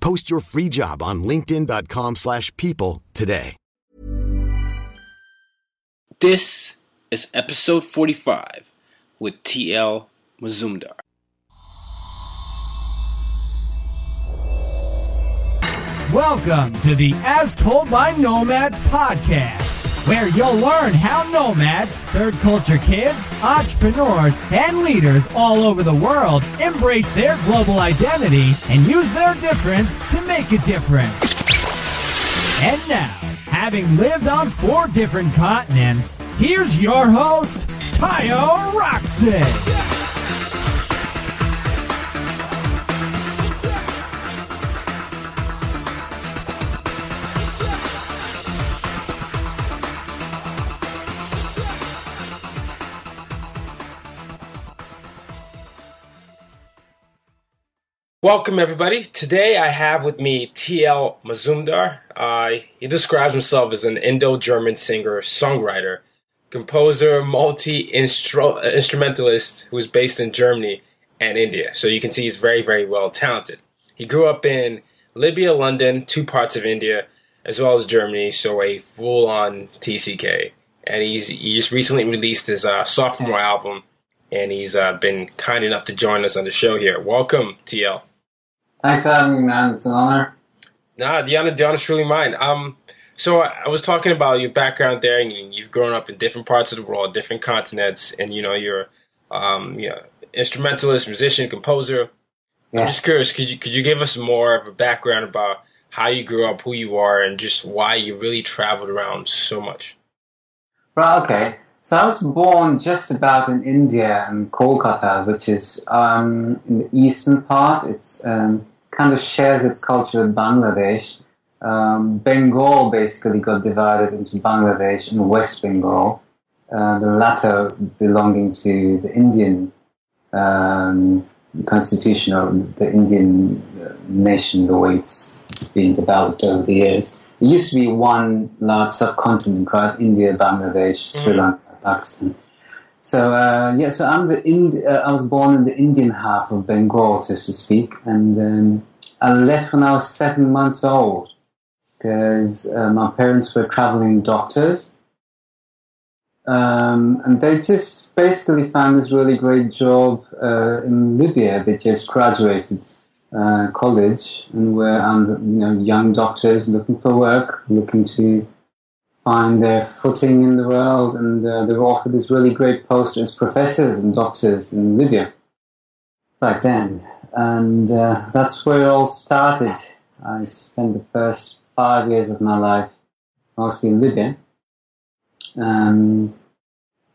Post your free job on linkedin.com/people slash people today. This is episode 45 with TL Mazumdar. Welcome to the As Told by Nomads podcast, where you'll learn how nomads, third culture kids, entrepreneurs, and leaders all over the world embrace their global identity and use their difference to make a difference. And now, having lived on four different continents, here's your host, Tayo Rockson. Welcome, everybody. Today I have with me TL Mazumdar. Uh, he describes himself as an Indo German singer, songwriter, composer, multi instrumentalist who is based in Germany and India. So you can see he's very, very well talented. He grew up in Libya, London, two parts of India, as well as Germany, so a full on TCK. And he's, he just recently released his uh, sophomore album, and he's uh, been kind enough to join us on the show here. Welcome, TL. Thanks for having me, man. It's an honor. Nah, Diana, Diana's truly mine. Um, so I, I was talking about your background there, and you've grown up in different parts of the world, different continents, and you know you're, um, you know, instrumentalist, musician, composer. Yeah. I'm just curious, could you could you give us more of a background about how you grew up, who you are, and just why you really traveled around so much? Right, okay. So I was born just about in India in Kolkata, which is um, in the eastern part. It's um, kind of shares its culture with Bangladesh. Um, Bengal basically got divided into Bangladesh and West Bengal, uh, the latter belonging to the Indian um, constitution or the Indian uh, nation, the way it's been developed over the years. It used to be one large subcontinent, right? India, Bangladesh, Sri Lanka, Pakistan. So uh, yeah, so I'm the uh, I was born in the Indian half of Bengal, so to speak, and um, I left when I was seven months old because uh, my parents were traveling doctors, um, and they just basically found this really great job uh, in Libya. They just graduated uh, college and were under, you know young doctors looking for work, looking to find their footing in the world, and uh, they were offered this really great post as professors and doctors in Libya back then. And uh, that's where it all started. I spent the first five years of my life mostly in Libya. Um,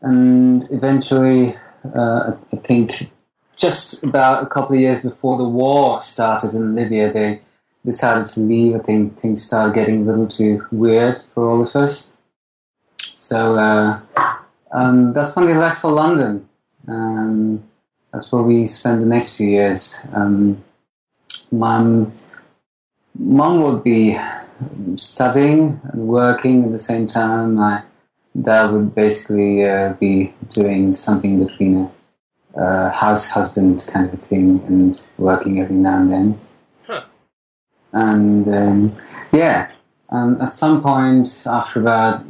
and eventually, uh, I think just about a couple of years before the war started in Libya, they decided to leave. I think things started getting a little too weird for all of us. So uh, um, that's when we left for London. Um, that's where we spent the next few years. Um, mom, mom would be studying and working at the same time. My dad would basically uh, be doing something between a uh, house husband kind of thing and working every now and then. And um, yeah, and at some point after about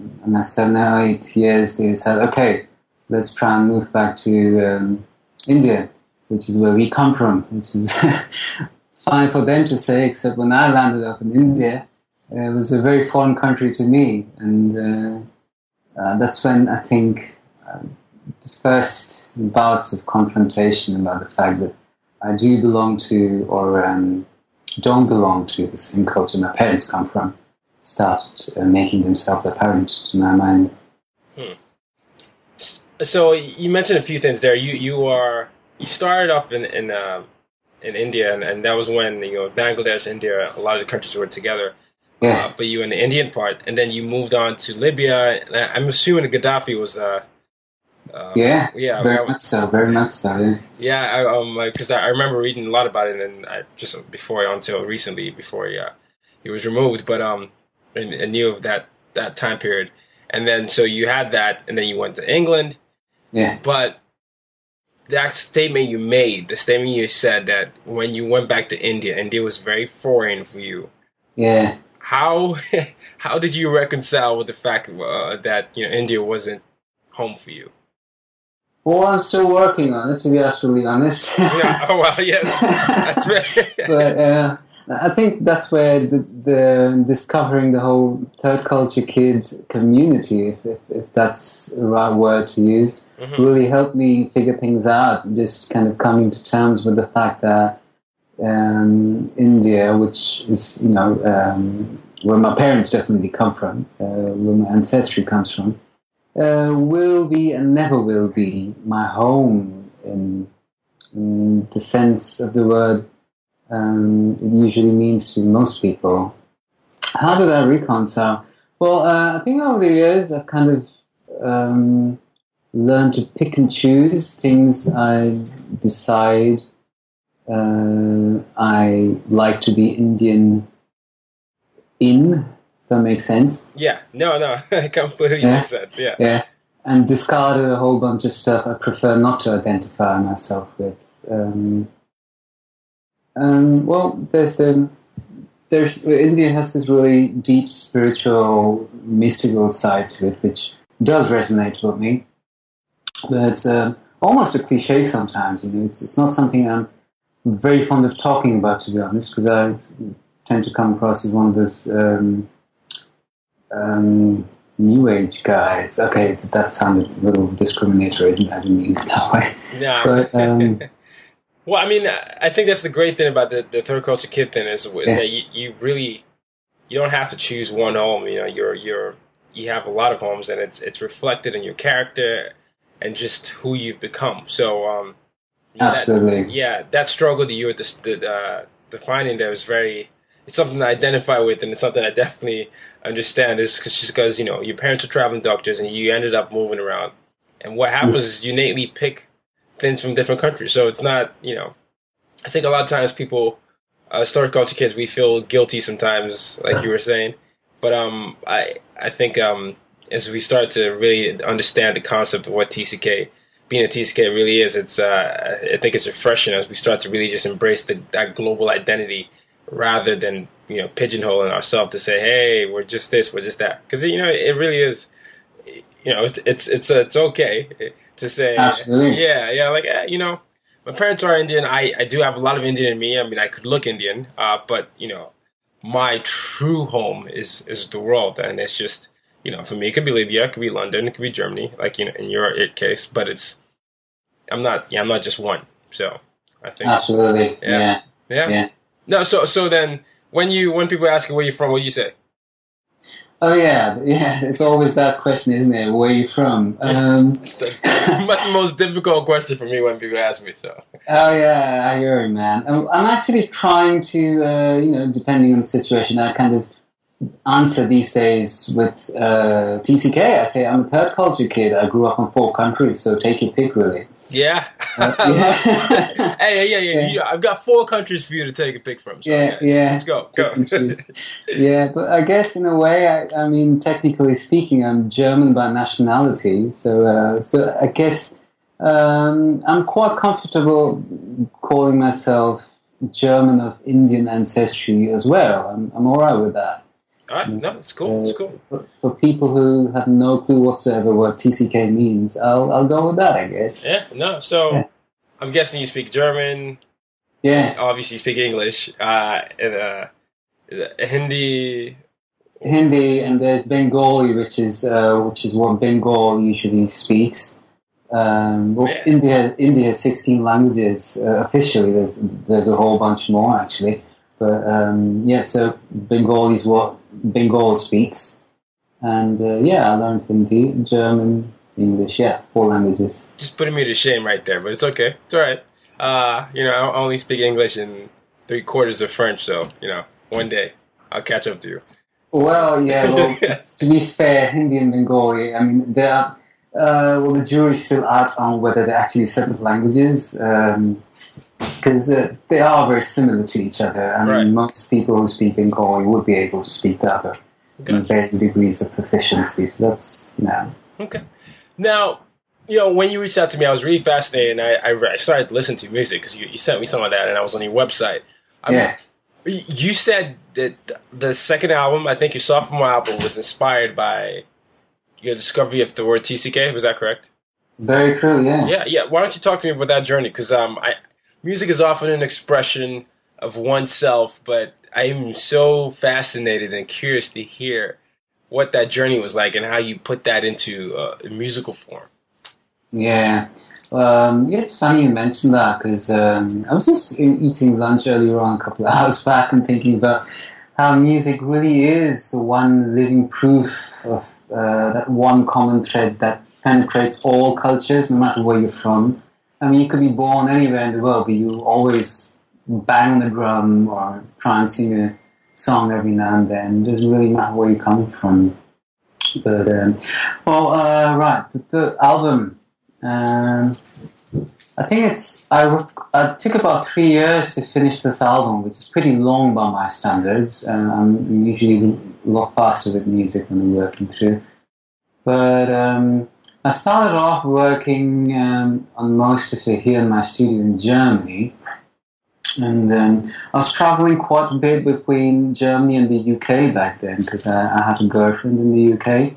seven or eight years, they said, okay, let's try and move back to um, India, which is where we come from, which is fine for them to say, except when I landed up in India, it was a very foreign country to me, and uh, uh, that's when I think uh, the first bouts of confrontation about the fact that I do belong to or um, don't belong to the same culture my parents come from started uh, making themselves apparent to my mind. Hmm. So you mentioned a few things there. You you are you started off in in uh, in India, and, and that was when you know Bangladesh, India, a lot of the countries were together. Yeah. Uh, but you in the Indian part, and then you moved on to Libya. I'm assuming Gaddafi was. Uh, yeah, yeah, very was- much so, very much so. Yeah, Yeah, I, um, because I, I remember reading a lot about it, and I just before until recently, before he, uh, he was removed, but um, and, and knew of that that time period, and then so you had that, and then you went to England, yeah, but that statement you made, the statement you said that when you went back to India, India was very foreign for you. yeah. How how did you reconcile with the fact uh, that you know India wasn't home for you? Well, I'm still working on it, to be absolutely honest. Yeah, oh well, yes, that's very. but uh, I think that's where the, the discovering the whole third culture kids community, if, if, if that's the right word to use, Mhm. really helped me figure things out. Just kind of coming to terms with the fact that um, India, which is you know um, where my parents definitely come from, uh, where my ancestry comes from, uh, will be and never will be my home in, in the sense of the word um, it usually means to most people. How did I reconcile? Well, uh, I think over the years I've kind of um, learned to pick and choose things I decide uh, I like to be Indian in. That makes sense. Yeah, no, no, it completely Yeah. makes sense. Yeah, Yeah, and discarded a whole bunch of stuff I prefer not to identify myself with. Um, um, well, there's the there's India has this really deep spiritual, mystical side to it, which does resonate with me. But it's uh, almost a cliche sometimes. You know, it's it's not something I'm very fond of talking about, to be honest, because I tend to come across as one of those. Um, um, new age guys. Okay, that sounded a little discriminatory. I didn't mean it that way. no. But um, well, I mean, I think that's the great thing about the, the third culture kid thing is, is Yeah. that you, you really you don't have to choose one home. You know, you're you're you have a lot of homes, and it's it's reflected in your character and just who you've become. So, um, that- absolutely, yeah, that struggle that you were just the, uh, defining there is very. It's something I identify with, and it's something I definitely understand. Is cause, just because you know your parents were traveling doctors, and you ended up moving around. And what happens is you innately pick things from different countries, so it's not you know. I think a lot of times people, uh, story culture kids, we feel guilty sometimes, like you were saying. But um, I I think um, as we start to really understand the concept of what TCK being a TCK really is, it's uh, I think it's refreshing as we start to really just embrace the, that global identity rather than you know pigeonholing ourselves to say, hey, we're just this, we're just that, because you know it really is. You know, it's it's it's, uh, it's okay to say, Absolutely. yeah, yeah, like eh, you know, my parents are Indian. I I do have a lot of Indian in me. I mean, I could look Indian, uh, but you know, my true home is is the world, and it's just you know, for me, it could be Libya, it could be London, it could be Germany, like you know, in your it case. But it's, I'm not, yeah, I'm not just one. So I think, absolutely, Yeah. yeah. yeah. yeah. No, so so then when you when people ask you where you're from, what do you say? Oh yeah, yeah. It's always that question, isn't it? Where are you from? Um, That's the most difficult question for me when people ask me. So Oh yeah, I hear you, man. I'm, I'm actually trying to, uh, you know, depending on the situation, I kind of answer these days with uh, TCK. I say I'm a third culture kid. I grew up in four countries, so take your pick, really. yeah, Uh, yeah. hey, yeah, yeah, Yeah. You, I've got four countries for you to take a pick from. So, Yeah, yeah. Let's go, go. Pick and choose. yeah, but I guess in a way, I, I mean, technically speaking, I'm German by nationality, so uh, so I guess um, I'm quite comfortable calling myself German of Indian ancestry as well. I'm, I'm all right with that. All right, no, it's cool. It's cool. For, for people who have no clue whatsoever what TCK means, I'll I'll go with that, I guess. Yeah, no. So Yeah. I'm guessing you speak German. Yeah, Obviously, you speak English. Uh, and, uh, Hindi. Hindi, and there's Bengali, which is uh, which is what Bengal usually speaks. Um, well, India India has 16 languages uh, officially. There's there's a whole bunch more actually, but um, yeah. So Bengali is what Bengal speaks, and uh, yeah, I learned Hindi, German, English. Yeah, four languages. Just putting me to shame right there, but it's okay. It's all right. Uh, you know, I only speak English and three quarters of French, so you know, one day I'll catch up to you. Well, yeah. Well, to be fair, Hindi and Bengali. I mean, they are. Uh, well, the jury's still out on whether they're actually separate languages, because uh, they are very similar to each other. I mean, Right. most people who speak Bengali would be able to speak the other in varying degrees of proficiency. So that's know, Okay. Now, you know, when you reached out to me, I was really fascinated, and I, I, re- I started listening to music because you, you sent me some of that, and I was on your website. I yeah. y- You said that the second album, I think your sophomore album, was inspired by your discovery of the word TCK. Was that correct? Very true. Yeah. Yeah, yeah. Why don't you talk to me about that journey? Because um, I, music is often an expression of oneself, but I am so fascinated and curious to hear what that journey was like and how you put that into uh, musical form. Yeah. Um, it's funny you mentioned that because um, I was just eating lunch earlier on a couple of hours back and thinking about how music really is the one living proof of uh, that one common thread that penetrates all cultures, no matter where you're from. I mean, you could be born anywhere in the world, but you always bang on the drum or try and sing a song every now and then. It doesn't really matter where you come from. But um, well, uh, right, the, the album. Um, I think it's. I, I took about three years to finish this album, which is pretty long by my standards. And I'm usually a lot faster with music when I'm working through. But um, I started off working um, on most of it here in my studio in Germany. And um, I was traveling quite a bit between Germany and the UK back then because I, I had a girlfriend in the UK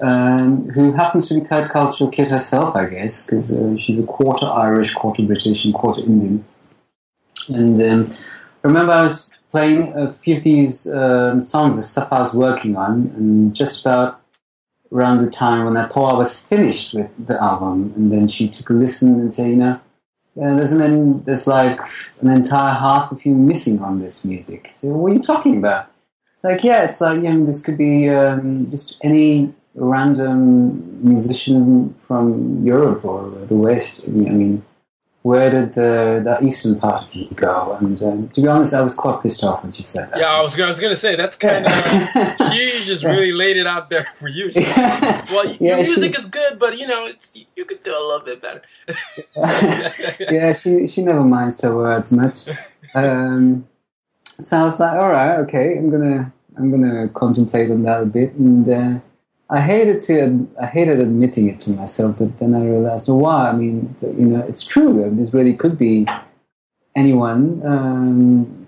um, who happens to be third cultural kid herself, I guess, because uh, she's a quarter Irish, quarter British, and quarter Indian. And um, I remember I was playing a few of these um, songs, that stuff I was working on, and just about around the time when I I was finished with the album, and then she took a listen and said, you know, yeah, there's an there's like an entire half of you missing on this music. I said, what are you talking about? It's like, yeah, it's like, you know, this could be um, just any random musician from Europe or the West. I mean, where did the, the eastern part of you go? And um, to be honest, I was quite pissed off when she said that. Yeah, I was, I was gonna say that's kind of she just really laid it out there for you. She- well, Yeah, your she- music is good, but you know it's, you could do a little bit better. yeah, she she never minds her words much. Um, so I was like, all right, okay, I'm gonna I'm gonna contemplate on that a bit, and uh, I hated to I hated admitting it to myself, but then I realized, well, why? I mean, you know, it's true. This really could be anyone. Um,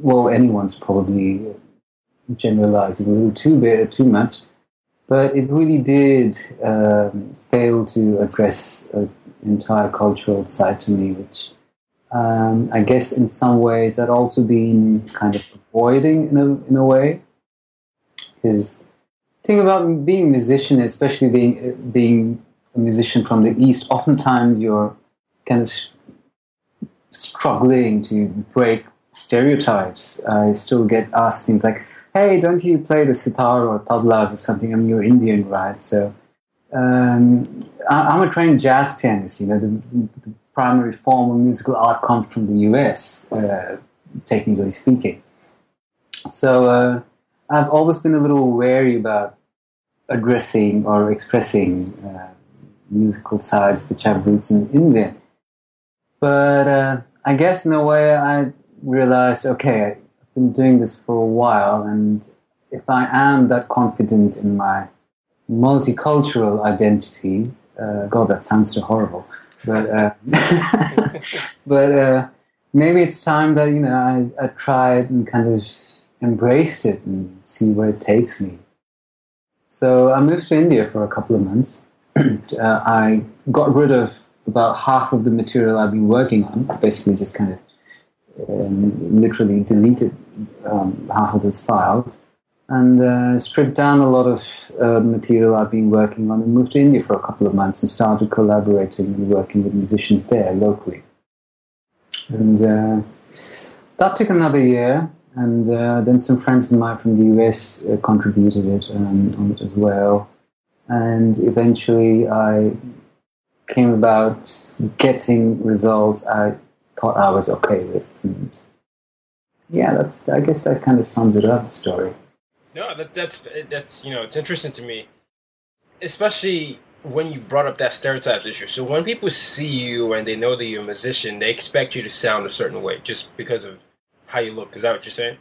well, anyone's probably generalizing a little too bit too much, but it really did um, fail to address an entire cultural side to me, which um, I guess in some ways I'd also been kind of avoiding in a in a way. Is thing about being a musician, especially being being a musician from the east, oftentimes you're kind of struggling to break stereotypes. I still get asked things like, "Hey, don't you play the sitar or tablas or something? I mean, you're Indian, right?" So um, I, I'm a trained jazz pianist. You know, the, the primary form of musical art comes from the U.S. Uh, technically speaking. So uh, I've always been a little wary about addressing or expressing uh, musical sides which have roots in India. But uh, I guess in a way I realized, okay, I've been doing this for a while, and if I am that confident in my multicultural identity, uh, God, that sounds so horrible. But uh, but uh, maybe it's time that you know I, I it and kind of embrace it and see where it takes me. So I moved to India for a couple of months. uh, I got rid of about half of the material I've been working on. Basically, just kind of um, literally deleted um, half of those files. and uh, stripped down a lot of uh, material I've been working on and moved to India for a couple of months and started collaborating and working with musicians there locally. And uh, that took another year, and uh, then some friends of mine from the US uh, contributed it um, on it as well. And eventually, I came about getting results I thought I was okay with. And yeah, that's I guess that kind of sums it up. The story. No, that, that's that's you know it's interesting to me, especially when you brought up that stereotypes issue. So when people see you and they know that you're a musician, they expect you to sound a certain way just because of how you look. Is that what you're saying?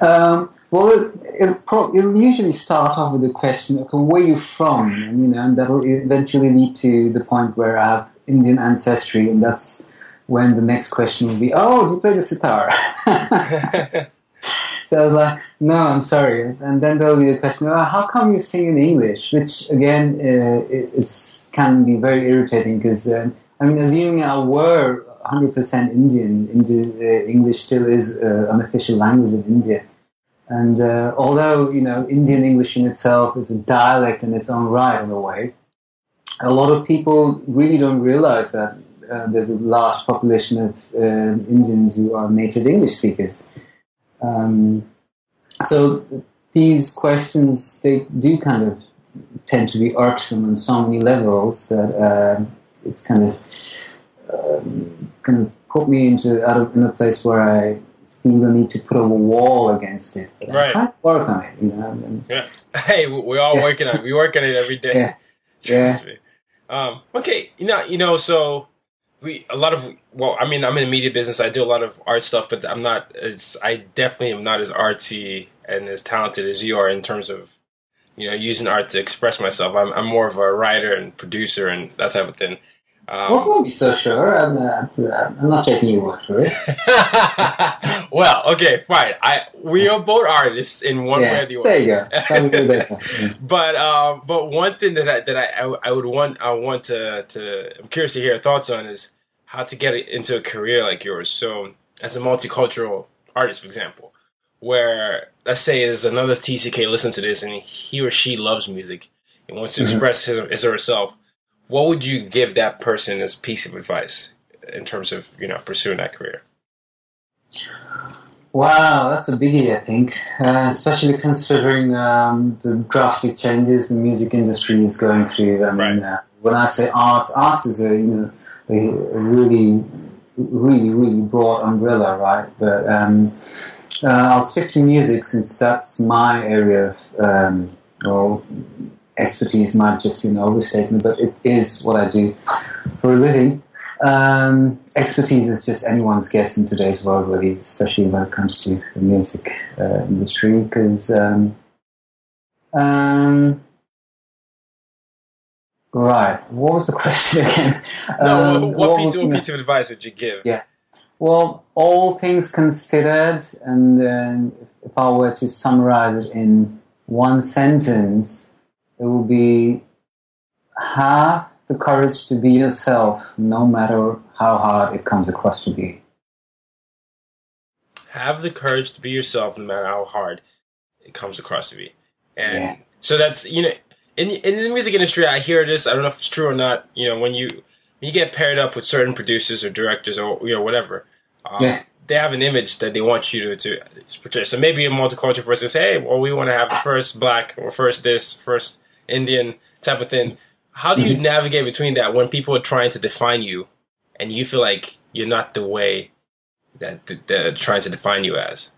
Um, well, it, it'll, pro- it'll, usually start off with the question of where you from, and, you know, and that'll eventually lead to the point where I have Indian ancestry, and that's when the next question will be, "Oh, you play the sitar." So I was like, no, I'm sorry. And then there'll be the question, oh, how come you sing in English? Which, again, uh, is, can be very irritating because, um, I mean, assuming I were 100% Indian, Indian uh, English still is uh, an official language of India. And uh, although, you know, Indian English in itself is a dialect in its own right, in a way, a lot of people really don't realize that uh, there's a large population of uh, Indians who are native English speakers. Um, so these questions they do kind of tend to be irksome on so many levels that uh, it's kind of um, of put me into out of, in a place where I feel the need to put a wall against it. But right. Trying work on it, you know. And, yeah. Hey, we're all yeah. working on it. We work on it every day. Yeah. Trust yeah. Me. Um, okay, you know, you know, so we a lot of well, I mean, I'm in the media business. I do a lot of art stuff, but I'm not as I definitely am not as artsy and as talented as you are in terms of you know using art to express myself. I'm, I'm more of a writer and producer and that type of thing. Um, well, don't be so sure. I'm not, I'm not taking your word for it. well, okay, fine. I we are both artists in one yeah, way or the other. There you go. but um, but one thing that I that I, I would want I want to to I'm curious to hear your thoughts on is how to get into a career like yours. So, as a multicultural artist, for example, where let's say there's another TCK listens to this and he or she loves music and wants to mm-hmm. express his, his or herself, what would you give that person as a piece of advice in terms of you know pursuing that career? Wow, that's a biggie, I think, uh, especially considering um, the drastic changes the music industry is going through. I mean, right. uh, when I say arts, arts is a you know a, really, really, really broad umbrella, right? But um, uh, I'll stick to music since that's my area of um, well, expertise. Might just be an overstatement, but it is what I do for a living. Um, expertise is just anyone's guess in today's world, really, especially when it comes to the music uh, industry, because um, um, Right. What was the question again? No, um, what, what, piece, what piece of advice would you give? Yeah. Well, all things considered, and uh, if I were to summarize it in one sentence, it will be have the courage to be yourself no matter how hard it comes across to be. Have the courage to be yourself no matter how hard it comes across to be. And yeah. so that's, you know, in in the music industry, I hear this. I don't know if it's true or not. You know, when you when you get paired up with certain producers or directors or you know whatever, um, yeah. they have an image that they want you to to portray. So maybe a multicultural person say, "Hey, well, we want to have the first black or first this, first Indian type of thing." How do you mm-hmm. navigate between that when people are trying to define you, and you feel like you're not the way that they're trying to define you as?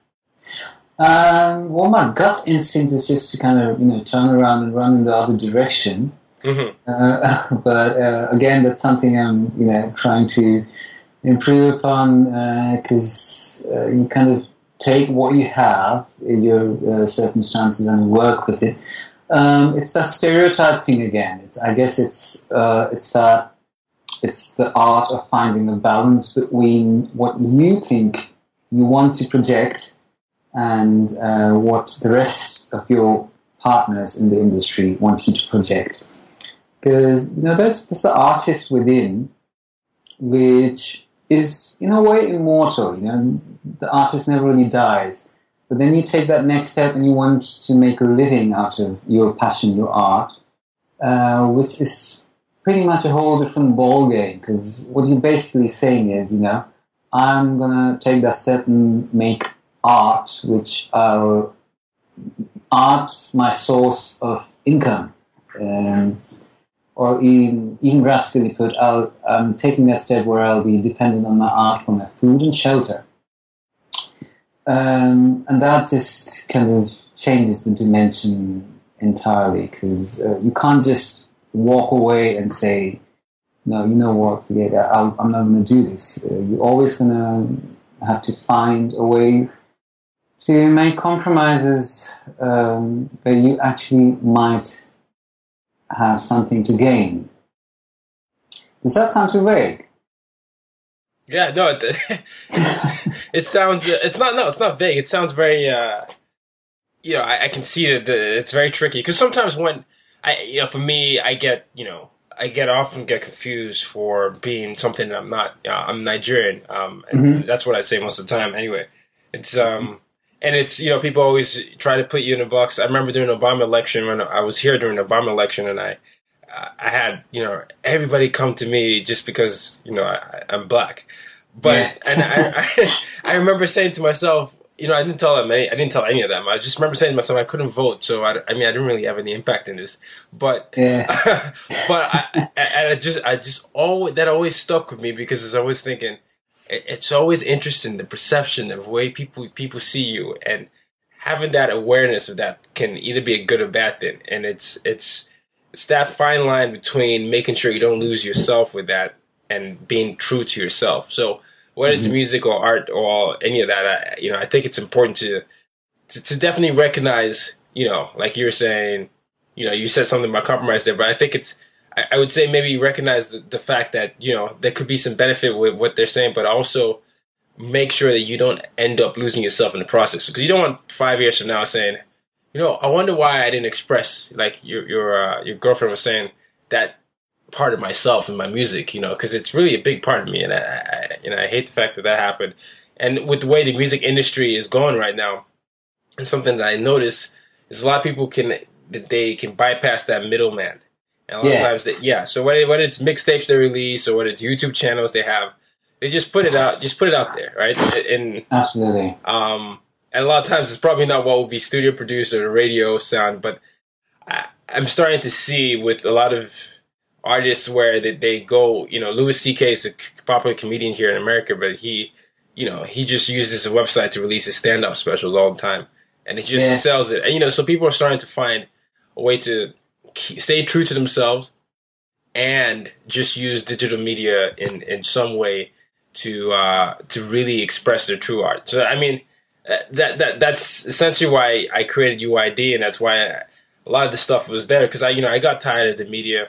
Um, well, my gut instinct is just to kind of you know turn around and run in the other direction. Mm-hmm. Uh, but uh, again, that's something I'm you know trying to improve upon because uh, uh, you kind of take what you have in your uh, circumstances and work with it. Um, it's that stereotype thing again. It's I guess it's uh, it's that it's the art of finding a balance between what you think you want to project and uh, what the rest of your partners in the industry want you to project. Because you know, there's there's an artist within which is in a way immortal. You know, the artist never really dies, But then you take that next step and you want to make a living out of your passion, your art, uh, which is pretty much a whole different ball game. Because what you're basically saying is, you know, I'm gonna take that step and make art, which are art's my source of income, and or even even drastically put, I'll, I'm taking that step where I'll be dependent on my art for my food and shelter. Um, and that just kind of changes the dimension entirely because uh, you can't just walk away and say, no, you know what, forget i am not going to do this. Uh, you're always going to have to find a way to make compromises um, where you actually might have something to gain. Does that sound too vague? Yeah, no, it, it sounds. It's not. No, it's not vague. It sounds very. Uh, you know, I, I can see that it's very tricky because sometimes when I, you know, for me, I get, you know, I get often get confused for being something that I'm not. Uh, I'm Nigerian, um, and mm-hmm. that's what I say most of the time. Anyway, it's um, and it's you know people always try to put you in a box. I remember during the Obama election when I was here during the Obama election, and I I had you know everybody come to me just because you know I, am black, but yeah. and I, I, I remember saying to myself, you know, I didn't tell them any, I didn't tell any of them. I just remember saying to myself, I couldn't vote, so I, I mean, I didn't really have any impact in this. But, yeah. but I, I, I just, I just always that always stuck with me because I was thinking, it's always interesting the perception of way people people see you and having that awareness of that can either be a good or bad thing and it's it's it's that fine line between making sure you don't lose yourself with that and being true to yourself so whether it's mm-hmm. music or art or any of that I, you know i think it's important to, to to definitely recognize you know like you're saying you know you said something about compromise there but i think it's I, I would say maybe recognize the, the fact that you know there could be some benefit with what they're saying, but also make sure that you don't end up losing yourself in the process because you don't want five years from now saying, you know, I wonder why I didn't express like your your uh, your girlfriend was saying that part of myself in my music, you know, because it's really a big part of me, and I, I you know I hate the fact that that happened. And with the way the music industry is going right now, and something that I notice is a lot of people can that they can bypass that middleman and a lot yeah. of times, that yeah. So whether, whether it's mixtapes they release or whether it's YouTube channels they have, they just put it out, just put it out there, right? And absolutely. Um, and a lot of times it's probably not what would be studio produced or radio sound, but I, I'm starting to see with a lot of artists where they, they go, you know, Louis C.K. is a popular comedian here in America, but he, you know, he just uses a website to release his stand-up specials all the time, and it just yeah. sells it. And you know, so people are starting to find a way to stay true to themselves and just use digital media in, in some way to uh, to really express their true art. So I mean, that that that's essentially why I created UID, and that's why I, a lot of the stuff was there because I you know I got tired of the media,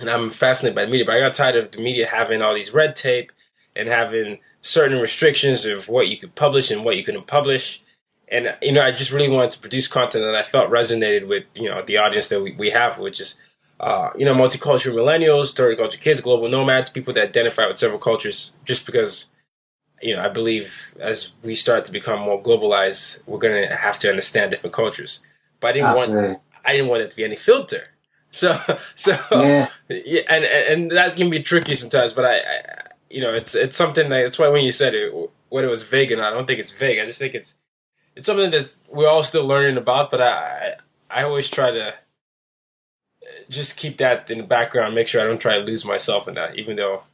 and I'm fascinated by the media, but I got tired of the media having all these red tape and having certain restrictions of what you could publish and what you couldn't publish and you know, I just really wanted to produce content that I felt resonated with you know the audience that we, we have, which is uh, you know multicultural millennials, third culture kids, global nomads, people that identify with several cultures. Just because you know, I believe as we start to become more globalized, we're going to have to understand different cultures. But I didn't Absolutely. want I didn't want it to be any filter. So so yeah. yeah, and and that can be tricky sometimes. But I, I you know, it's it's something that that's why when you said it, what it was vague, and I don't think it's vague. I just think it's it's something that we're all still learning about, but I I always try to just keep that in the background, make sure I don't try to lose myself in that, even though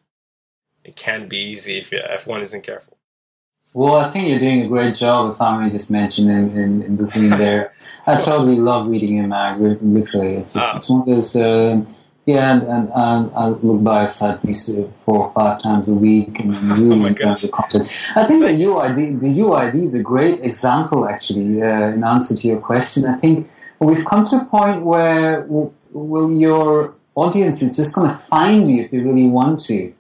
it can be easy if if one isn't careful. Well, I think you're doing a great job with something just mentioned in, in, in between there. I totally love reading your mag, literally. It's, it's, ah. it's one of those uh, yeah, and, and, and I look by at least four or five times a week and really oh enjoy the content. I think the UID, the UID is a great example, actually, uh, in answer to your question. I think we've come to a point where will your audience is just going to find you if they really want to.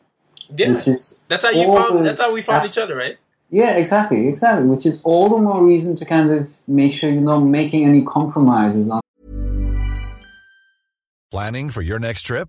Yeah, which is that's how you found. That's how we found each other, right? Yeah, exactly, exactly. Which is all the more reason to kind of make sure you're not making any compromises on. Planning for your next trip.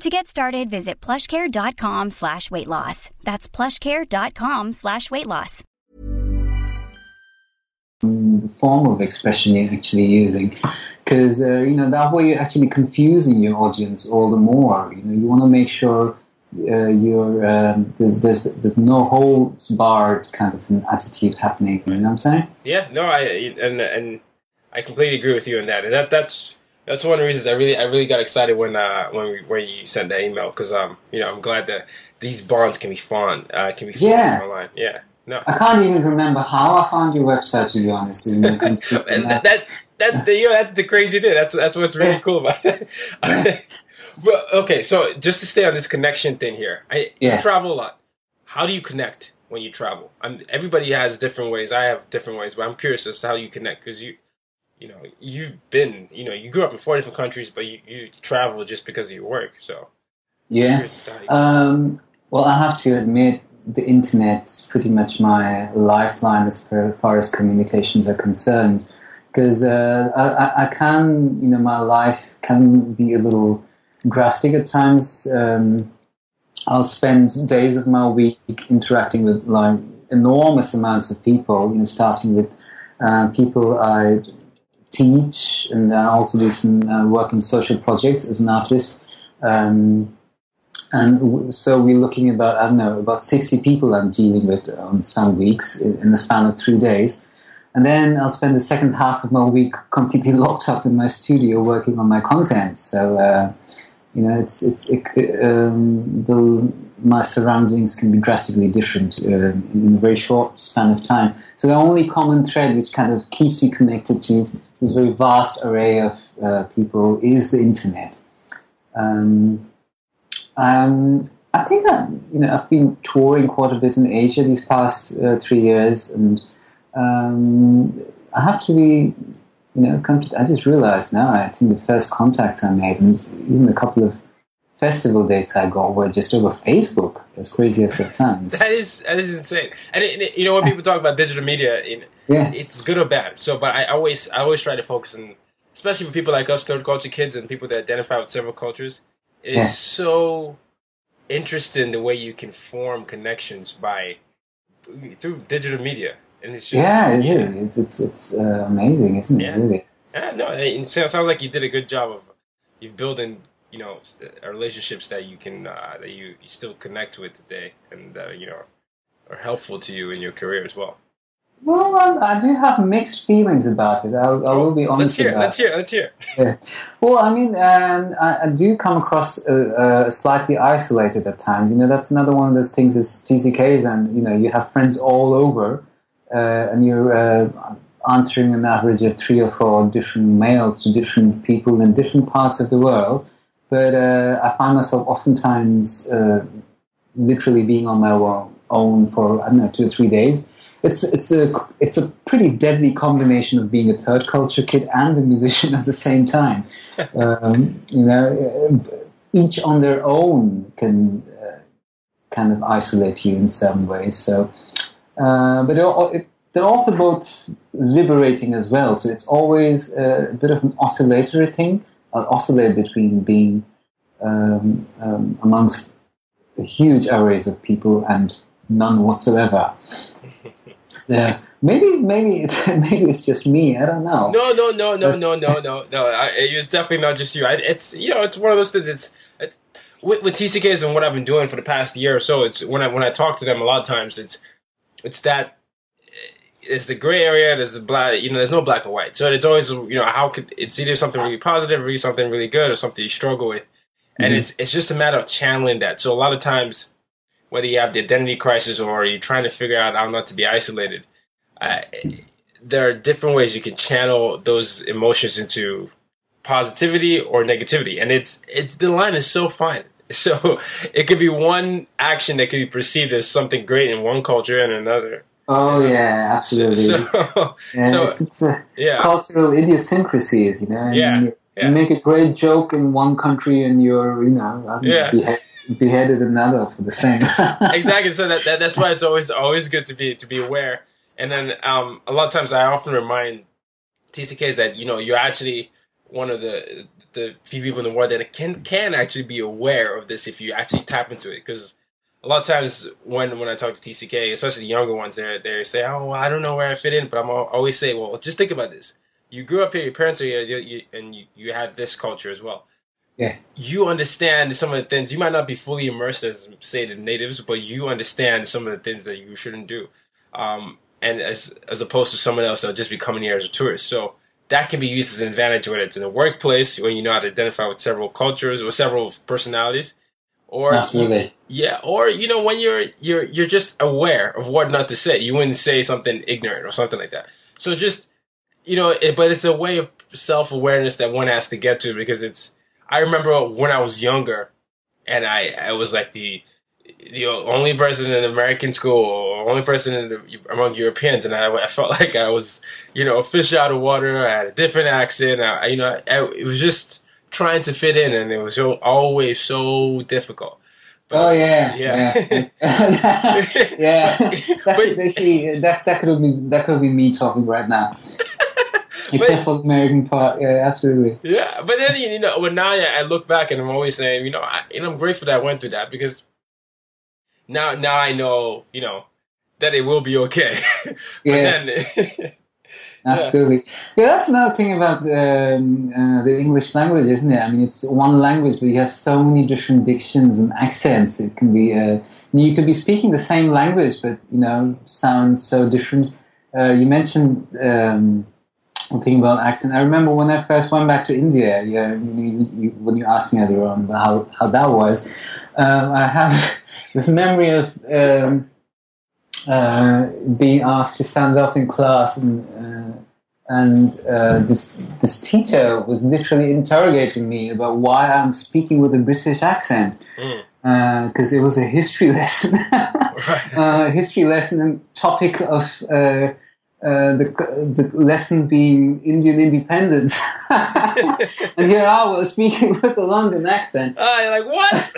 To get started, visit plushcare.com slash weight loss. That's plushcare.com slash weight loss. the form of expression you're actually using because uh, you know that way you're actually confusing your audience all the more you know you want to make sure uh, you're um, there's, there's there's no holds barred kind of an attitude happening you know what i'm saying Yeah, no, I and and I completely agree with you on that, and that that's that's one of the reasons I really I really got excited when uh when we, when you sent that email because um you know I'm glad that these bonds can be formed uh can be formed Yeah. online yeah no i can't even remember how i found your website to be honest and that, that's that's the you know, that's the crazy thing that's that's what's really cool about it. well, okay, so just to stay on this connection thing here, I Yeah. you travel a lot. How do you connect when you travel? I'm, everybody has different ways. I have different ways, but I'm curious as to how you connect because you, you know, you've been, you know, you grew up in four different countries, but you, you travel just because of your work. So yeah curious as to how you- Um, well, I have to admit, the internet's pretty much my lifeline as far as communications are concerned. Because uh, I, I- I can, you know, my life can be a little drastic at times. Um, I'll spend days of my week interacting with like enormous amounts of people. You know, starting with uh, people I teach, and I also do some uh, work in social projects as an artist. Um, and w- so we're looking about I don't know about sixty people I'm dealing with on some weeks in, in the span of three days, and then I'll spend the second half of my week completely locked up in my studio working on my content. So uh, you know, it's it's it, um, the my surroundings can be drastically different uh, in, a very short span of time. So the only common thread which kind of keeps you connected to this very vast array of uh, people is the internet. Um, um, I think that you know I've been touring quite a bit in Asia these past uh, three years, and um, I have to be, you know, I just realized now. I think the first contacts I made, and even a couple of festival dates I got, were just over Facebook. As crazy as it sounds. that is that is insane. And it, it- you know when people talk about digital media, in, Yeah. it's good or bad. So, but I always I always try to focus on, especially for people like us, third culture kids, and people that identify with several cultures. It's Yeah. so interesting the way you can form connections by through digital media, and it's just Yeah, it is. It's it's, uh, amazing, isn't it? Yeah. Really. Yeah, no, it sounds sounds like you did a good job of you building, you know, relationships that you can uh, that you, you still connect with today, and uh, you know, are helpful to you in your career as well. Well, I, I do have mixed feelings about it. I'll, I will be Let's honest hear, about let's hear, let's hear. Yeah. Well, I mean, um, I, I do come across uh, uh, slightly isolated at times. You know, that's another one of those things as TCKs, and you know, you have friends all over, uh, and you're uh, answering an average of three or four different mails to different people in different parts of the world. But uh, I find myself oftentimes uh, literally being on my own for I don't know two or three days. It's it's a it's a pretty deadly combination of being a third culture kid and a musician at the same time. Um, you know, uh, each on their own can uh, kind of isolate you in some ways. So, uh, but it, they're also both liberating as well. So it's always uh, a bit of an oscillatory thing. I'll oscillate between being um, um, amongst huge arrays of people and none whatsoever. Yeah, maybe maybe it's, maybe it's just me. I don't know. No, no, no, no, no, no, no, no. I, it's definitely not just you. I, it's you know, it's one of those things. It's, it's with, with TCKs and what I've been doing for the past year or so. It's when I when I talk to them a lot of times. It's it's that there's the gray area. There's the black. You know, there's no black or white. So it's always you know how could it's either something really positive, really something really good, or something you struggle with, and it's it's just a matter of channeling that. So a lot of times, whether you have the identity crisis or you're trying to figure out how not to be isolated, uh, there are different ways you can channel those emotions into positivity or negativity, and it's it's the line is so fine. So it could be one action that could be perceived as something great in one culture and another. Oh yeah, absolutely. So, yeah, so it's, it's yeah. cultural idiosyncrasies, you know. Yeah, You, yeah. you make a great joke in one country, and you're, you know, um, Yeah. behe- beheaded another for the same. exactly. So that, that that's why it's always always good to be to be aware. And then um, a lot of times I often remind TCKs that you know you're actually one of the the few people in the world that can can actually be aware of this if you actually tap into it. Because a lot of times when when I talk to TCK, especially the younger ones, they they say, "Oh, well, I don't know where I fit in," but I'm al- always say, "Well, just think about this. You grew up here, your parents are here, you, you, and you, you had this culture as well." yeah, you understand some of the things. You might not be fully immersed as say the natives, but you understand some of the things that you shouldn't do. Um, and as as opposed to someone else that'll just be coming here as a tourist. So that can be used as an advantage whether it's in the workplace when you know how to identify with several cultures or several personalities. Or absolutely. yeah, or you know when you're you're you're just aware of what not to say. You wouldn't say something ignorant or something like that. So just you know, it, but it's a way of self awareness that one has to get to because it's. I remember when I was younger, and I I was like the the only person in American school, or only person in the, among Europeans, and I, I felt like I was you know a fish out of water. I had a different accent. I, you know, I, it was just trying to fit in, and it was so, always so difficult. Oh yeah, Yeah. yeah, yeah. That, But- that that could be that could be me talking right now. Except for the American part, yeah, absolutely. Yeah, but then you know, when now I look back and I'm always saying, you know, I, know, I'm grateful that I went through that because now, now I know, you know, that it will be okay. but Yeah. then, Absolutely. Yeah, that's another thing about um, uh, the English language, isn't it? I mean, it's one language, but you have so many different dictions and accents. It can be, uh, you could be speaking the same language, but, you know, sound so different. Uh, you mentioned um, about accent. I remember when I first went back to India, yeah, you, you, when you asked me earlier on how, how that was, um, I have this memory of um, uh, being asked to stand up in class and uh, and uh, this this teacher was literally interrogating me about why I'm speaking with a British accent. Because it was a history lesson, uh, history lesson and topic of. Uh, uh, the, the lesson being Indian independence, and here I was speaking with a London accent, you're like, what?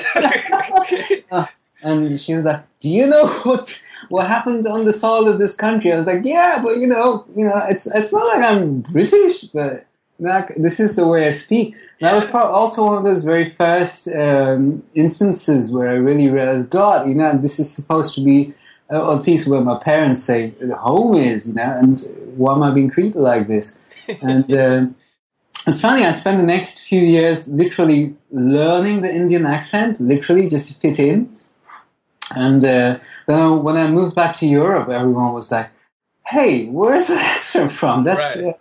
and she was like, "Do you know what what happened on the soil of this country?" I was like, "Yeah, but you know, you know, it's it's not like I'm British, but like, this is the way I speak." And that was also one of those very first um, instances where I really realized, God, you know, this is supposed to be, uh, or at least where my parents say home is, you know, and why am I being treated like this? And uh, it's funny, I spent the next few years literally learning the Indian accent, literally just to fit in. And uh, then when I moved back to Europe, everyone was like, "Hey, where's the accent from? That's Right. uh,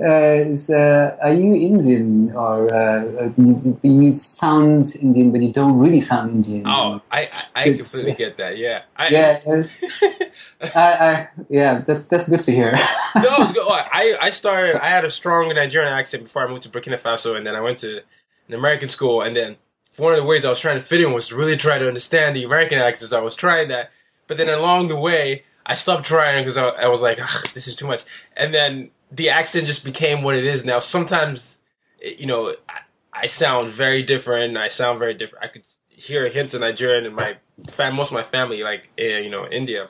uh, is, uh, are you Indian or uh, uh, you, you sound Indian, but you don't really sound Indian?" oh, I, I, I completely get that. Yeah. I, yeah, I, I, yeah, that's that's good to hear. no. I, I started, I had a strong Nigerian accent before I moved to Burkina Faso, and then I went to an American school, and then one of the ways I was trying to fit in was to really try to understand the American accents. I was trying that, but then along the way, I stopped trying because I, I was like, "Ugh, this is too much. And then the accent just became what it is now. Sometimes, you know, I, I sound very different. I sound very different. I could hear hints of Nigerian in my fam- most of my family, like eh, you know, India.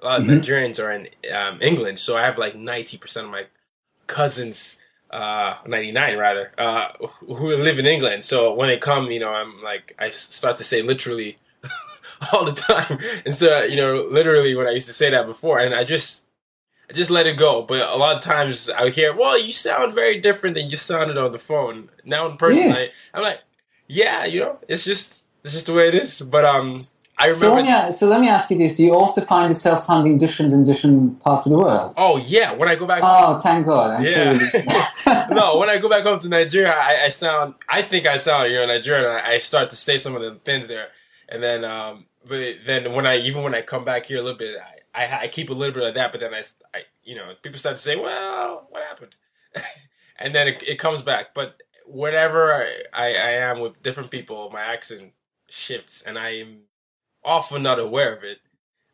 A lot of Nigerians are in um, England, so I have like ninety percent of my cousins, uh, ninety nine rather, uh, who live in England. So when they come, you know, I'm like, I start to say literally all the time instead of you know literally when I used to say that before, and I just I just let it go. But a lot of times I hear, well, you sound very different than you sounded on the phone. Now in person, Yeah. I, I'm like, yeah, you know, it's just it's just the way it is. But um, I So remember. let, me, so let me ask you this: You also find yourself sounding different in different parts of the world? oh yeah, when I go back. Oh, thank God! I'm Yeah. no, when I go back home to Nigeria, I, I sound. I think I sound you know Nigerian. And I, I start to say some of the things there, and then, um, but then when I even when I come back here a little bit, I, I, I keep a little bit of that. But then I, I, you know, people start to say, "Well, what happened?" and then it, it comes back. But whenever I, I am with different people, my accent shifts, and I'm often not aware of it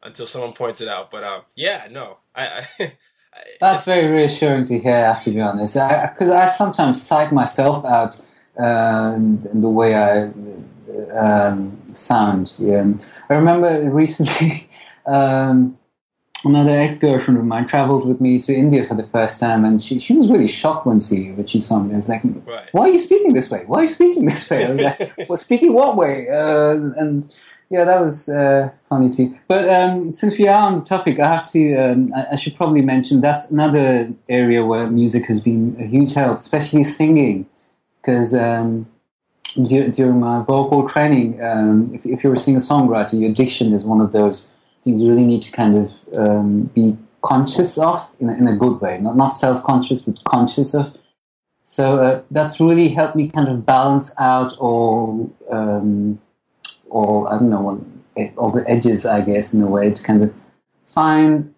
until someone points it out. But um, yeah, no, I. I That's very reassuring to hear. I have to be honest, because I, sometimes psych myself out um, in the way I um, sound. Yeah. I remember recently. Um, Another ex-girlfriend of mine traveled with me to India for the first time, and she, she was really shocked when she when she saw me. I was like, Right. "Why are you speaking this way? Why are you speaking this way?" I was like, "Well, speaking what way?" Uh, and yeah, that was uh, funny too. But um, since we are on the topic, I have to. Um, I, I should probably mention that's another area where music has been a huge help, especially singing, because um, du- during my vocal training, um, if, if you're a singer-songwriter, your diction is one of those things you really need to kind of um, be conscious of in a, in a good way, not not self-conscious, but conscious of. So uh, that's really helped me kind of balance out all, all I don't know, all the edges, I guess, in a way to kind of find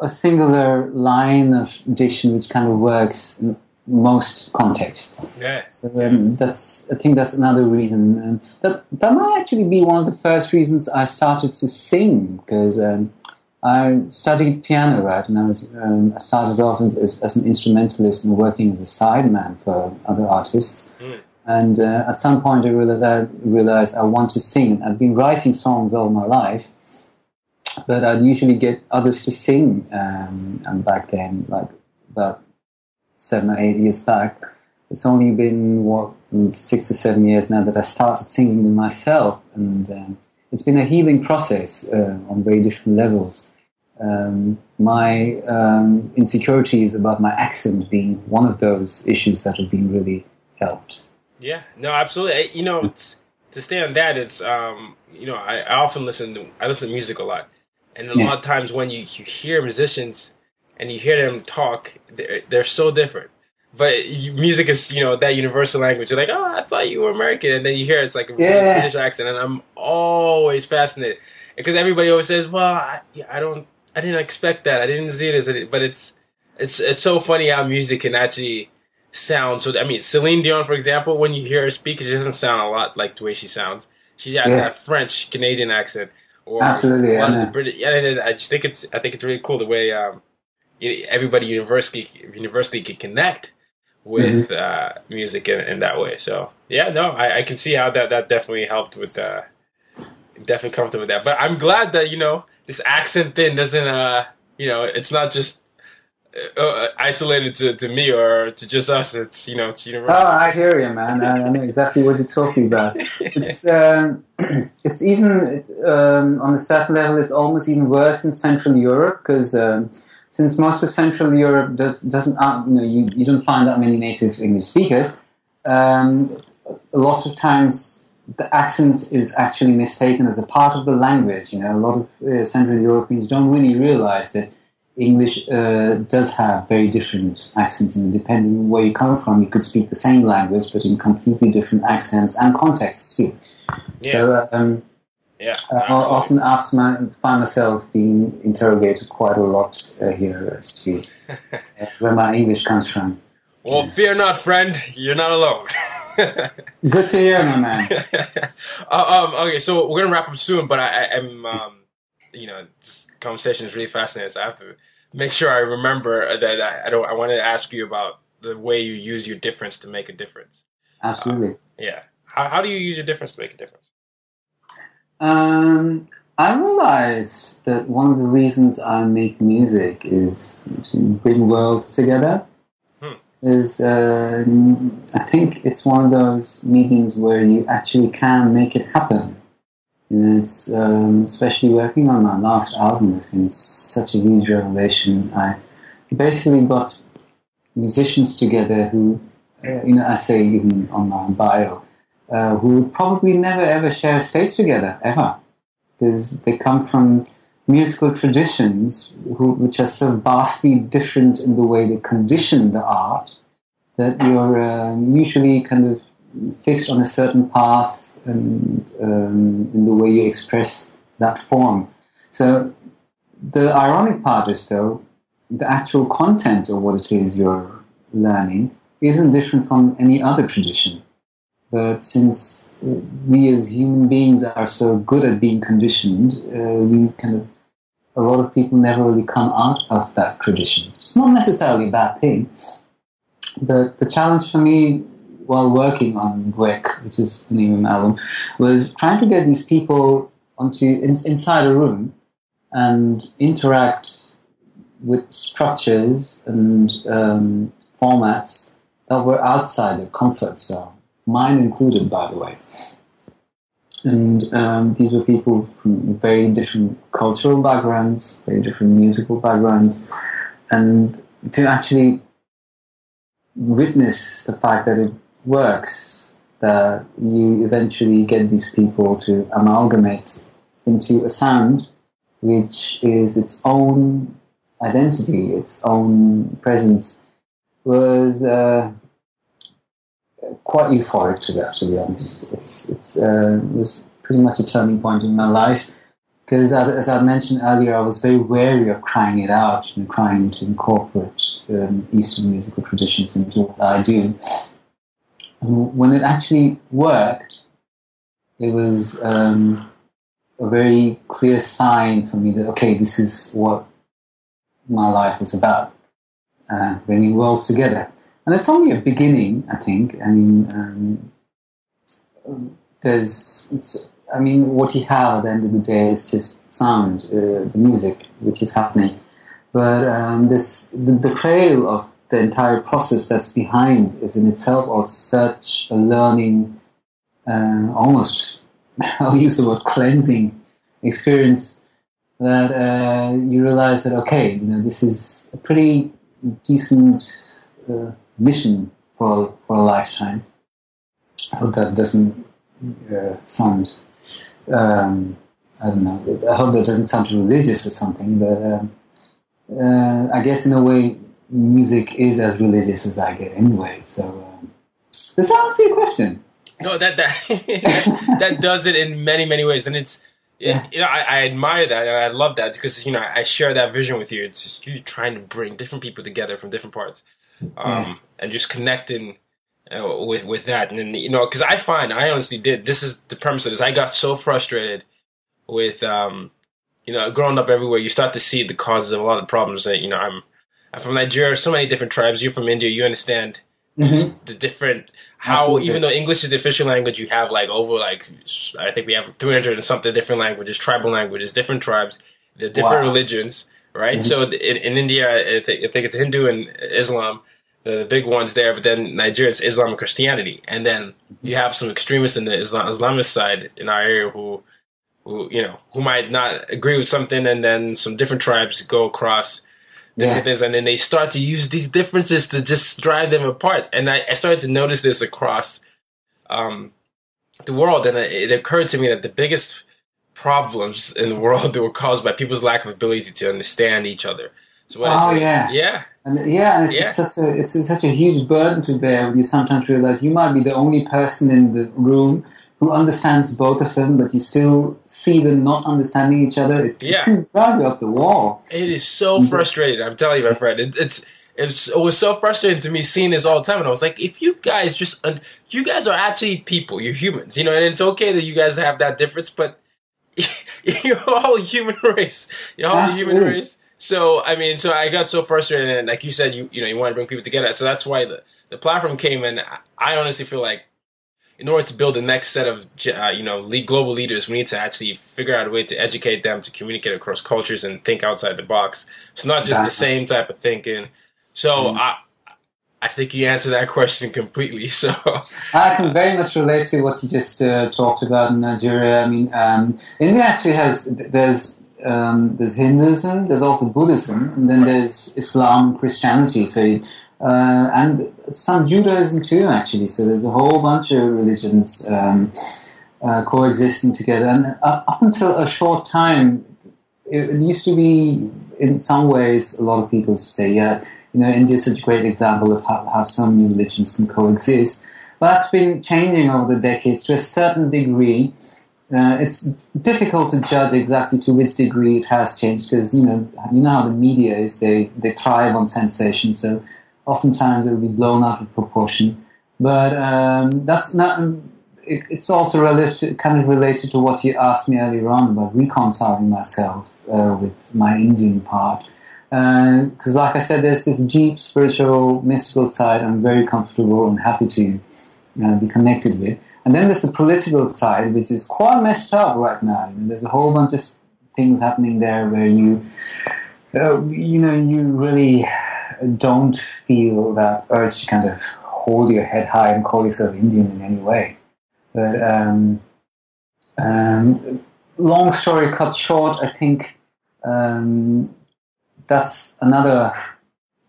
a singular line of diction which kind of works in most contexts. yeah. So um, that's I think that's another reason. Um, that that might actually be one of the first reasons I started to sing because um, I studied piano, right, and I was um, I started off as, as an instrumentalist and working as a sideman for other artists. And uh, at some point, I realized I realized I want to sing. I've been writing songs all my life, but I'd usually get others to sing. Um, and back then, like about seven or eight years back, it's only been what six or seven years now that I started singing them myself, and um, it's been a healing process uh, on very different levels. Um, my um, insecurities about my accent being one of those issues that have been really helped. Yeah, no, absolutely. I- You know, to stay on that, it's um, you know, I, I often listen to I listen to music a lot, and a Yeah. lot of times when you, you hear musicians and you hear them talk, they're, they're so different. But music is you know that universal language. You're like, oh, I thought you were American, and then you hear it's like a Yeah. British accent, and I'm always fascinated because everybody always says, well, I, I don't, I didn't expect that, I didn't see it as, a, but it's it's it's so funny how music can actually sound. So I mean, Celine Dion, for example, when you hear her speak, she doesn't sound a lot like the way she sounds. She has Yeah. that French Canadian accent, or Absolutely, a lot I of the. British. Yeah, I just think it's I think it's really cool the way um, everybody university universally can connect with Mm-hmm. uh, music in, in that way. So yeah, no, I, I can see how that that definitely helped with uh, definitely comfortable with that. But I'm glad that you know this accent thing doesn't uh you know it's not just uh, uh, isolated to, to me or to just us. It's you know it's universal. Oh, I hear you, man. I, I know exactly what you're talking about. It's um, it's even um, on a certain level, it's almost even worse in Central Europe because um, since most of Central Europe does, doesn't, uh, you know, you, you don't find that many native English speakers. Um, a lot of times, the accent is actually mistaken as a part of the language. You know, a lot of uh, Central Europeans don't really realize that English uh, does have very different accents, and depending on where you come from, you could speak the same language, but in completely different accents and contexts too. So um, yeah, I I often ask my, find myself being interrogated quite a lot uh, here as to uh, where my English comes from. well, fear not, friend. You're not alone. Good to hear, my man. uh, um, okay, so we're gonna wrap up soon, but I, I, I'm, um, you know, this conversation is really fascinating. So I have to make sure I remember that I, I don't. I wanted to ask you about the way you use your difference to make a difference. Absolutely. Yeah, how, how do you use your difference to make a difference? Um, I realized that one of the reasons I make music is to bring worlds together. Hmm. Is uh, I think it's one of those mediums where you actually can make it happen. And it's um, especially working on my last album. It's been such a huge revelation. I basically got musicians together who, you know, I say even on my bio, uh, who would probably never ever share a stage together ever. because they come from musical traditions who, which are so vastly different in the way they condition the art that you're um, usually kind of fixed on a certain path and um, in the way you express that form. So the ironic part is though the actual content of what it is you're learning isn't different from any other tradition. But since we as human beings are so good at being conditioned, uh, we kind of a lot of people never really come out of that tradition. It's not necessarily a bad thing, but the challenge for me while working on Gwek, which is the name of my album, was trying to get these people onto in, inside a room and interact with structures and um, formats that were outside their comfort zone, mine included, by the way. And um, these were people from very different cultural backgrounds, very different musical backgrounds, and to actually witness the fact that it works, that you eventually get these people to amalgamate into a sound which is its own identity, its own presence, was uh, quite euphoric to that. To be honest, it's it's uh, it was pretty much a turning point in my life because, as, as, I mentioned earlier, I was very wary of trying it out and trying to incorporate um, Eastern musical traditions into what I do. When it actually worked, it was um, a very clear sign for me that okay, this is what my life is about, uh, bringing worlds together. And it's only a beginning, I think. I mean, um, there's, I mean, what you have at the end of the day is just sound, uh, the music, which is happening. But um, this, the, the trail of the entire process that's behind is in itself also such a learning, uh, almost, I'll use the word cleansing experience that uh, you realize that, okay, you know, this is a pretty decent uh, mission for, for a lifetime. I hope that doesn't uh, sound, um, I don't know, I hope that doesn't sound religious or something, but um, uh, I guess in a way, music is as religious as I get anyway. So, um, does that answer your question? No, that that that does it in many many ways, and it's yeah. you know I, I, admire that and I love that because you know I share that vision with you. It's just you trying to bring different people together from different parts, um, yeah. and just connecting uh, with with that. And then, you know, because I find I honestly did. This is the premise of this. I got so frustrated with um, you know growing up everywhere. You start to see the causes of a lot of problems. That you know I'm I'm from Nigeria. So many different tribes. You're from India. You understand mm-hmm. the different how Absolutely. even though English is the official language, you have like over like I think we have 300 and something different languages, tribal languages, different tribes, the different wow. religions, right? Mm-hmm. So in, in India, I think, I think, it's Hindu and Islam, the, big ones there. But then Nigeria is Islam and Christianity, and then you have some extremists in the Islam, Islamist side in our area who, who you know, who might not agree with something, and then some different tribes go across different yeah. things, and then they start to use these differences to just drive them apart. And I, I started to notice this across um, the world, and it occurred to me that the biggest problems in the world were caused by people's lack of ability to understand each other. So oh yeah, yeah, and yeah, and it's, yeah. it's, such a it's such a huge burden to bear when you sometimes realize you might be the only person in the room who understands both of them, but you still see them not understanding each other. It yeah. drive you up the wall. It is so frustrating. I'm telling you, my friend. It, it's it's it was so frustrating to me seeing this all the time, and I was like, if you guys just you guys are actually people, you're humans, you know, and it's okay that you guys have that difference, but you're all human race. You're all Absolutely. human race. So I mean, so I got so frustrated, and like you said, you you know, you want to bring people together. So that's why the the platform came, and I honestly feel like in order to build the next set of uh, you know global leaders, we need to actually figure out a way to educate them to communicate across cultures and think outside the box. It's not just the same type of thinking. So mm. I. I think you answered that question completely. So I can very much relate to what you just uh, talked about in Nigeria. I mean, um, India actually has there's um, there's Hinduism, there's also Buddhism, and then there's Islam, Christianity. So uh, and some Judaism too, actually. So there's a whole bunch of religions um, uh, coexisting together. And uh, up until a short time, it, used to be, in some ways, a lot of people say, yeah, you know, India is such a great example of how, how so many religions can coexist. But that's been changing over the decades to a certain degree. Uh, it's difficult to judge exactly to which degree it has changed because you know you know how the media is they they thrive on sensation so oftentimes it will be blown out of proportion. But um, that's not it, it's also related kind of related to what you asked me earlier on about reconciling myself uh, with my Indian part. Because uh, like I said there's this deep spiritual mystical side I'm very comfortable and happy to uh, be connected with. And then there's the political side, which is quite messed up right now. there's a whole bunch of things happening there where you, uh, you know, you really don't feel that urge to kind of hold your head high and call yourself Indian in any way. But um, um, long story cut short, I think um, that's another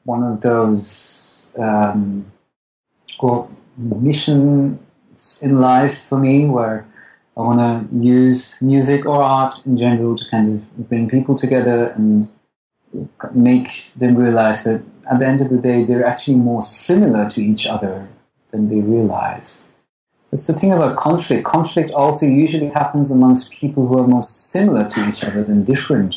one of those um, well, mission in life for me where I want to use music or art in general to kind of bring people together and make them realize that at the end of the day, they're actually more similar to each other than they realize. It's the thing about conflict. Conflict also usually happens amongst people who are most similar to each other than different.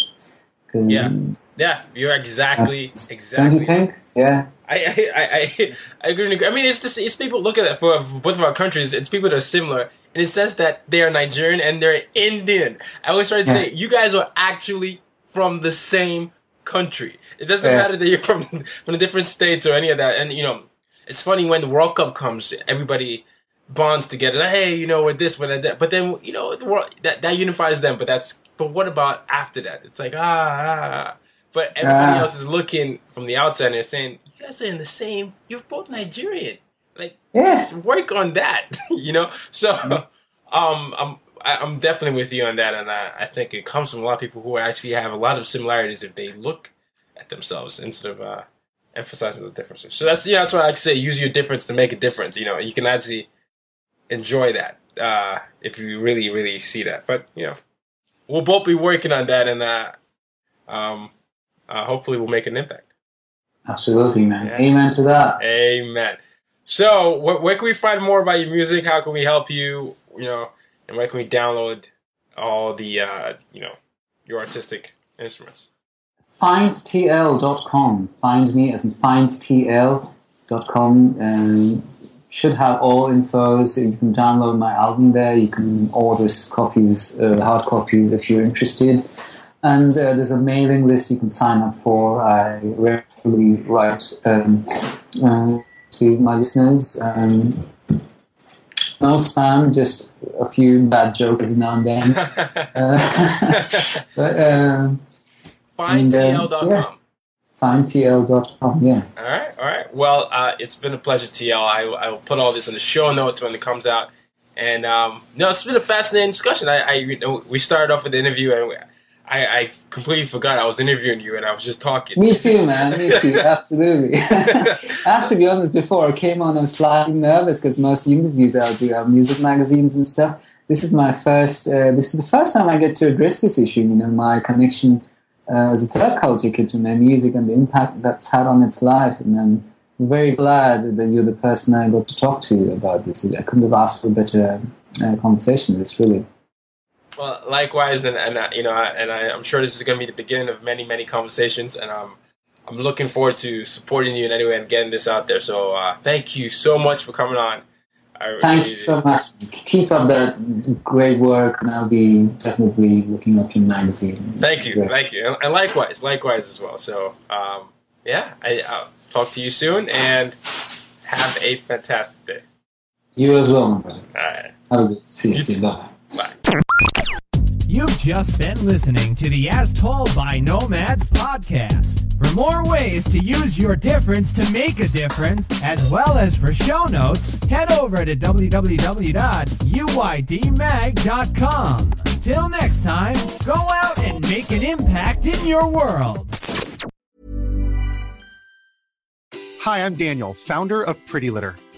Yeah, yeah, you're exactly exactly. Don't you think? Yeah. I I, I, I agree. I mean, it's this, it's people look at it for, both of our countries. It's people that are similar, and it says that they are Nigerian and they're Indian. I always try to yeah. say you guys are actually from the same country. It doesn't yeah. matter that you're from from different states or any of that. And you know, it's funny when the World Cup comes, everybody bonds together. Hey, you know, we're this, we're that. But then you know, the world that that unifies them. But that's but what about after that? It's like ah. ah. But everybody else is looking from the outside and they're saying, "You guys are in the same. You're both Nigerian. Like, yeah. work on that." you know. So, um, I'm I'm definitely with you on that, and I, I think it comes from a lot of people who actually have a lot of similarities if they look at themselves instead of uh, emphasizing the differences. So that's yeah, that's why I say use your difference to make a difference. You know, you can actually enjoy that uh, if you really really see that. But you know, we'll both be working on that, and uh, um, uh, hopefully we'll make an impact. Absolutely, man. Yeah. Amen to that. Amen. So, wh- where can we find more about your music? How can we help you? You know, and where can we download all the uh, you know your artistic instruments? Findtl.com. Find me as in findtl.com. And should have all info. So you can download my album there. You can order copies, uh, hard copies if you're interested. And uh, there's a mailing list you can sign up for. I regularly write um, uh, to my listeners. Um, no spam, just a few bad jokes every now and then. uh, but, um, FindTL.com. Yeah. FindTL.com, yeah. All right, all right. Well, uh, it's been a pleasure, TL. I, I will put all this in the show notes when it comes out. And um, no, it's been a fascinating discussion. I, I you know, we started off with the interview, and we, I, I, completely forgot I was interviewing you and I was just talking. Me too, man. Me too. Absolutely. I have to be honest. Before I came on, I was slightly nervous because most interviews I do have music magazines and stuff. This is my first. Uh, this is the first time I get to address this issue. You know, my connection uh, as a third culture kid to my music and the impact that's had on its life. And I'm very glad that you're the person I got to talk to about this. I couldn't have asked for a better uh, conversation. It's really. Well, likewise, and, and uh, you know, and I, am sure this is going to be the beginning of many, many conversations, and um, I'm looking forward to supporting you in any way and getting this out there. So, uh, thank you so much for coming on. I thank you so much. Keep up that great work, and I'll be definitely looking up your magazine. Thank you, thank you, and likewise, likewise as well. So, um, yeah, I, I'll talk to you soon, and have a fantastic day. You as well, my brother. All right. Have a good see you. See you. Bye. Bye. You've just been listening to the As Told by Nomads podcast. For more ways to use your difference to make a difference, as well as for show notes, head over to www.uydmag.com. Till next time, go out and make an impact in your world. Hi, I'm Daniel, founder of Pretty Litter.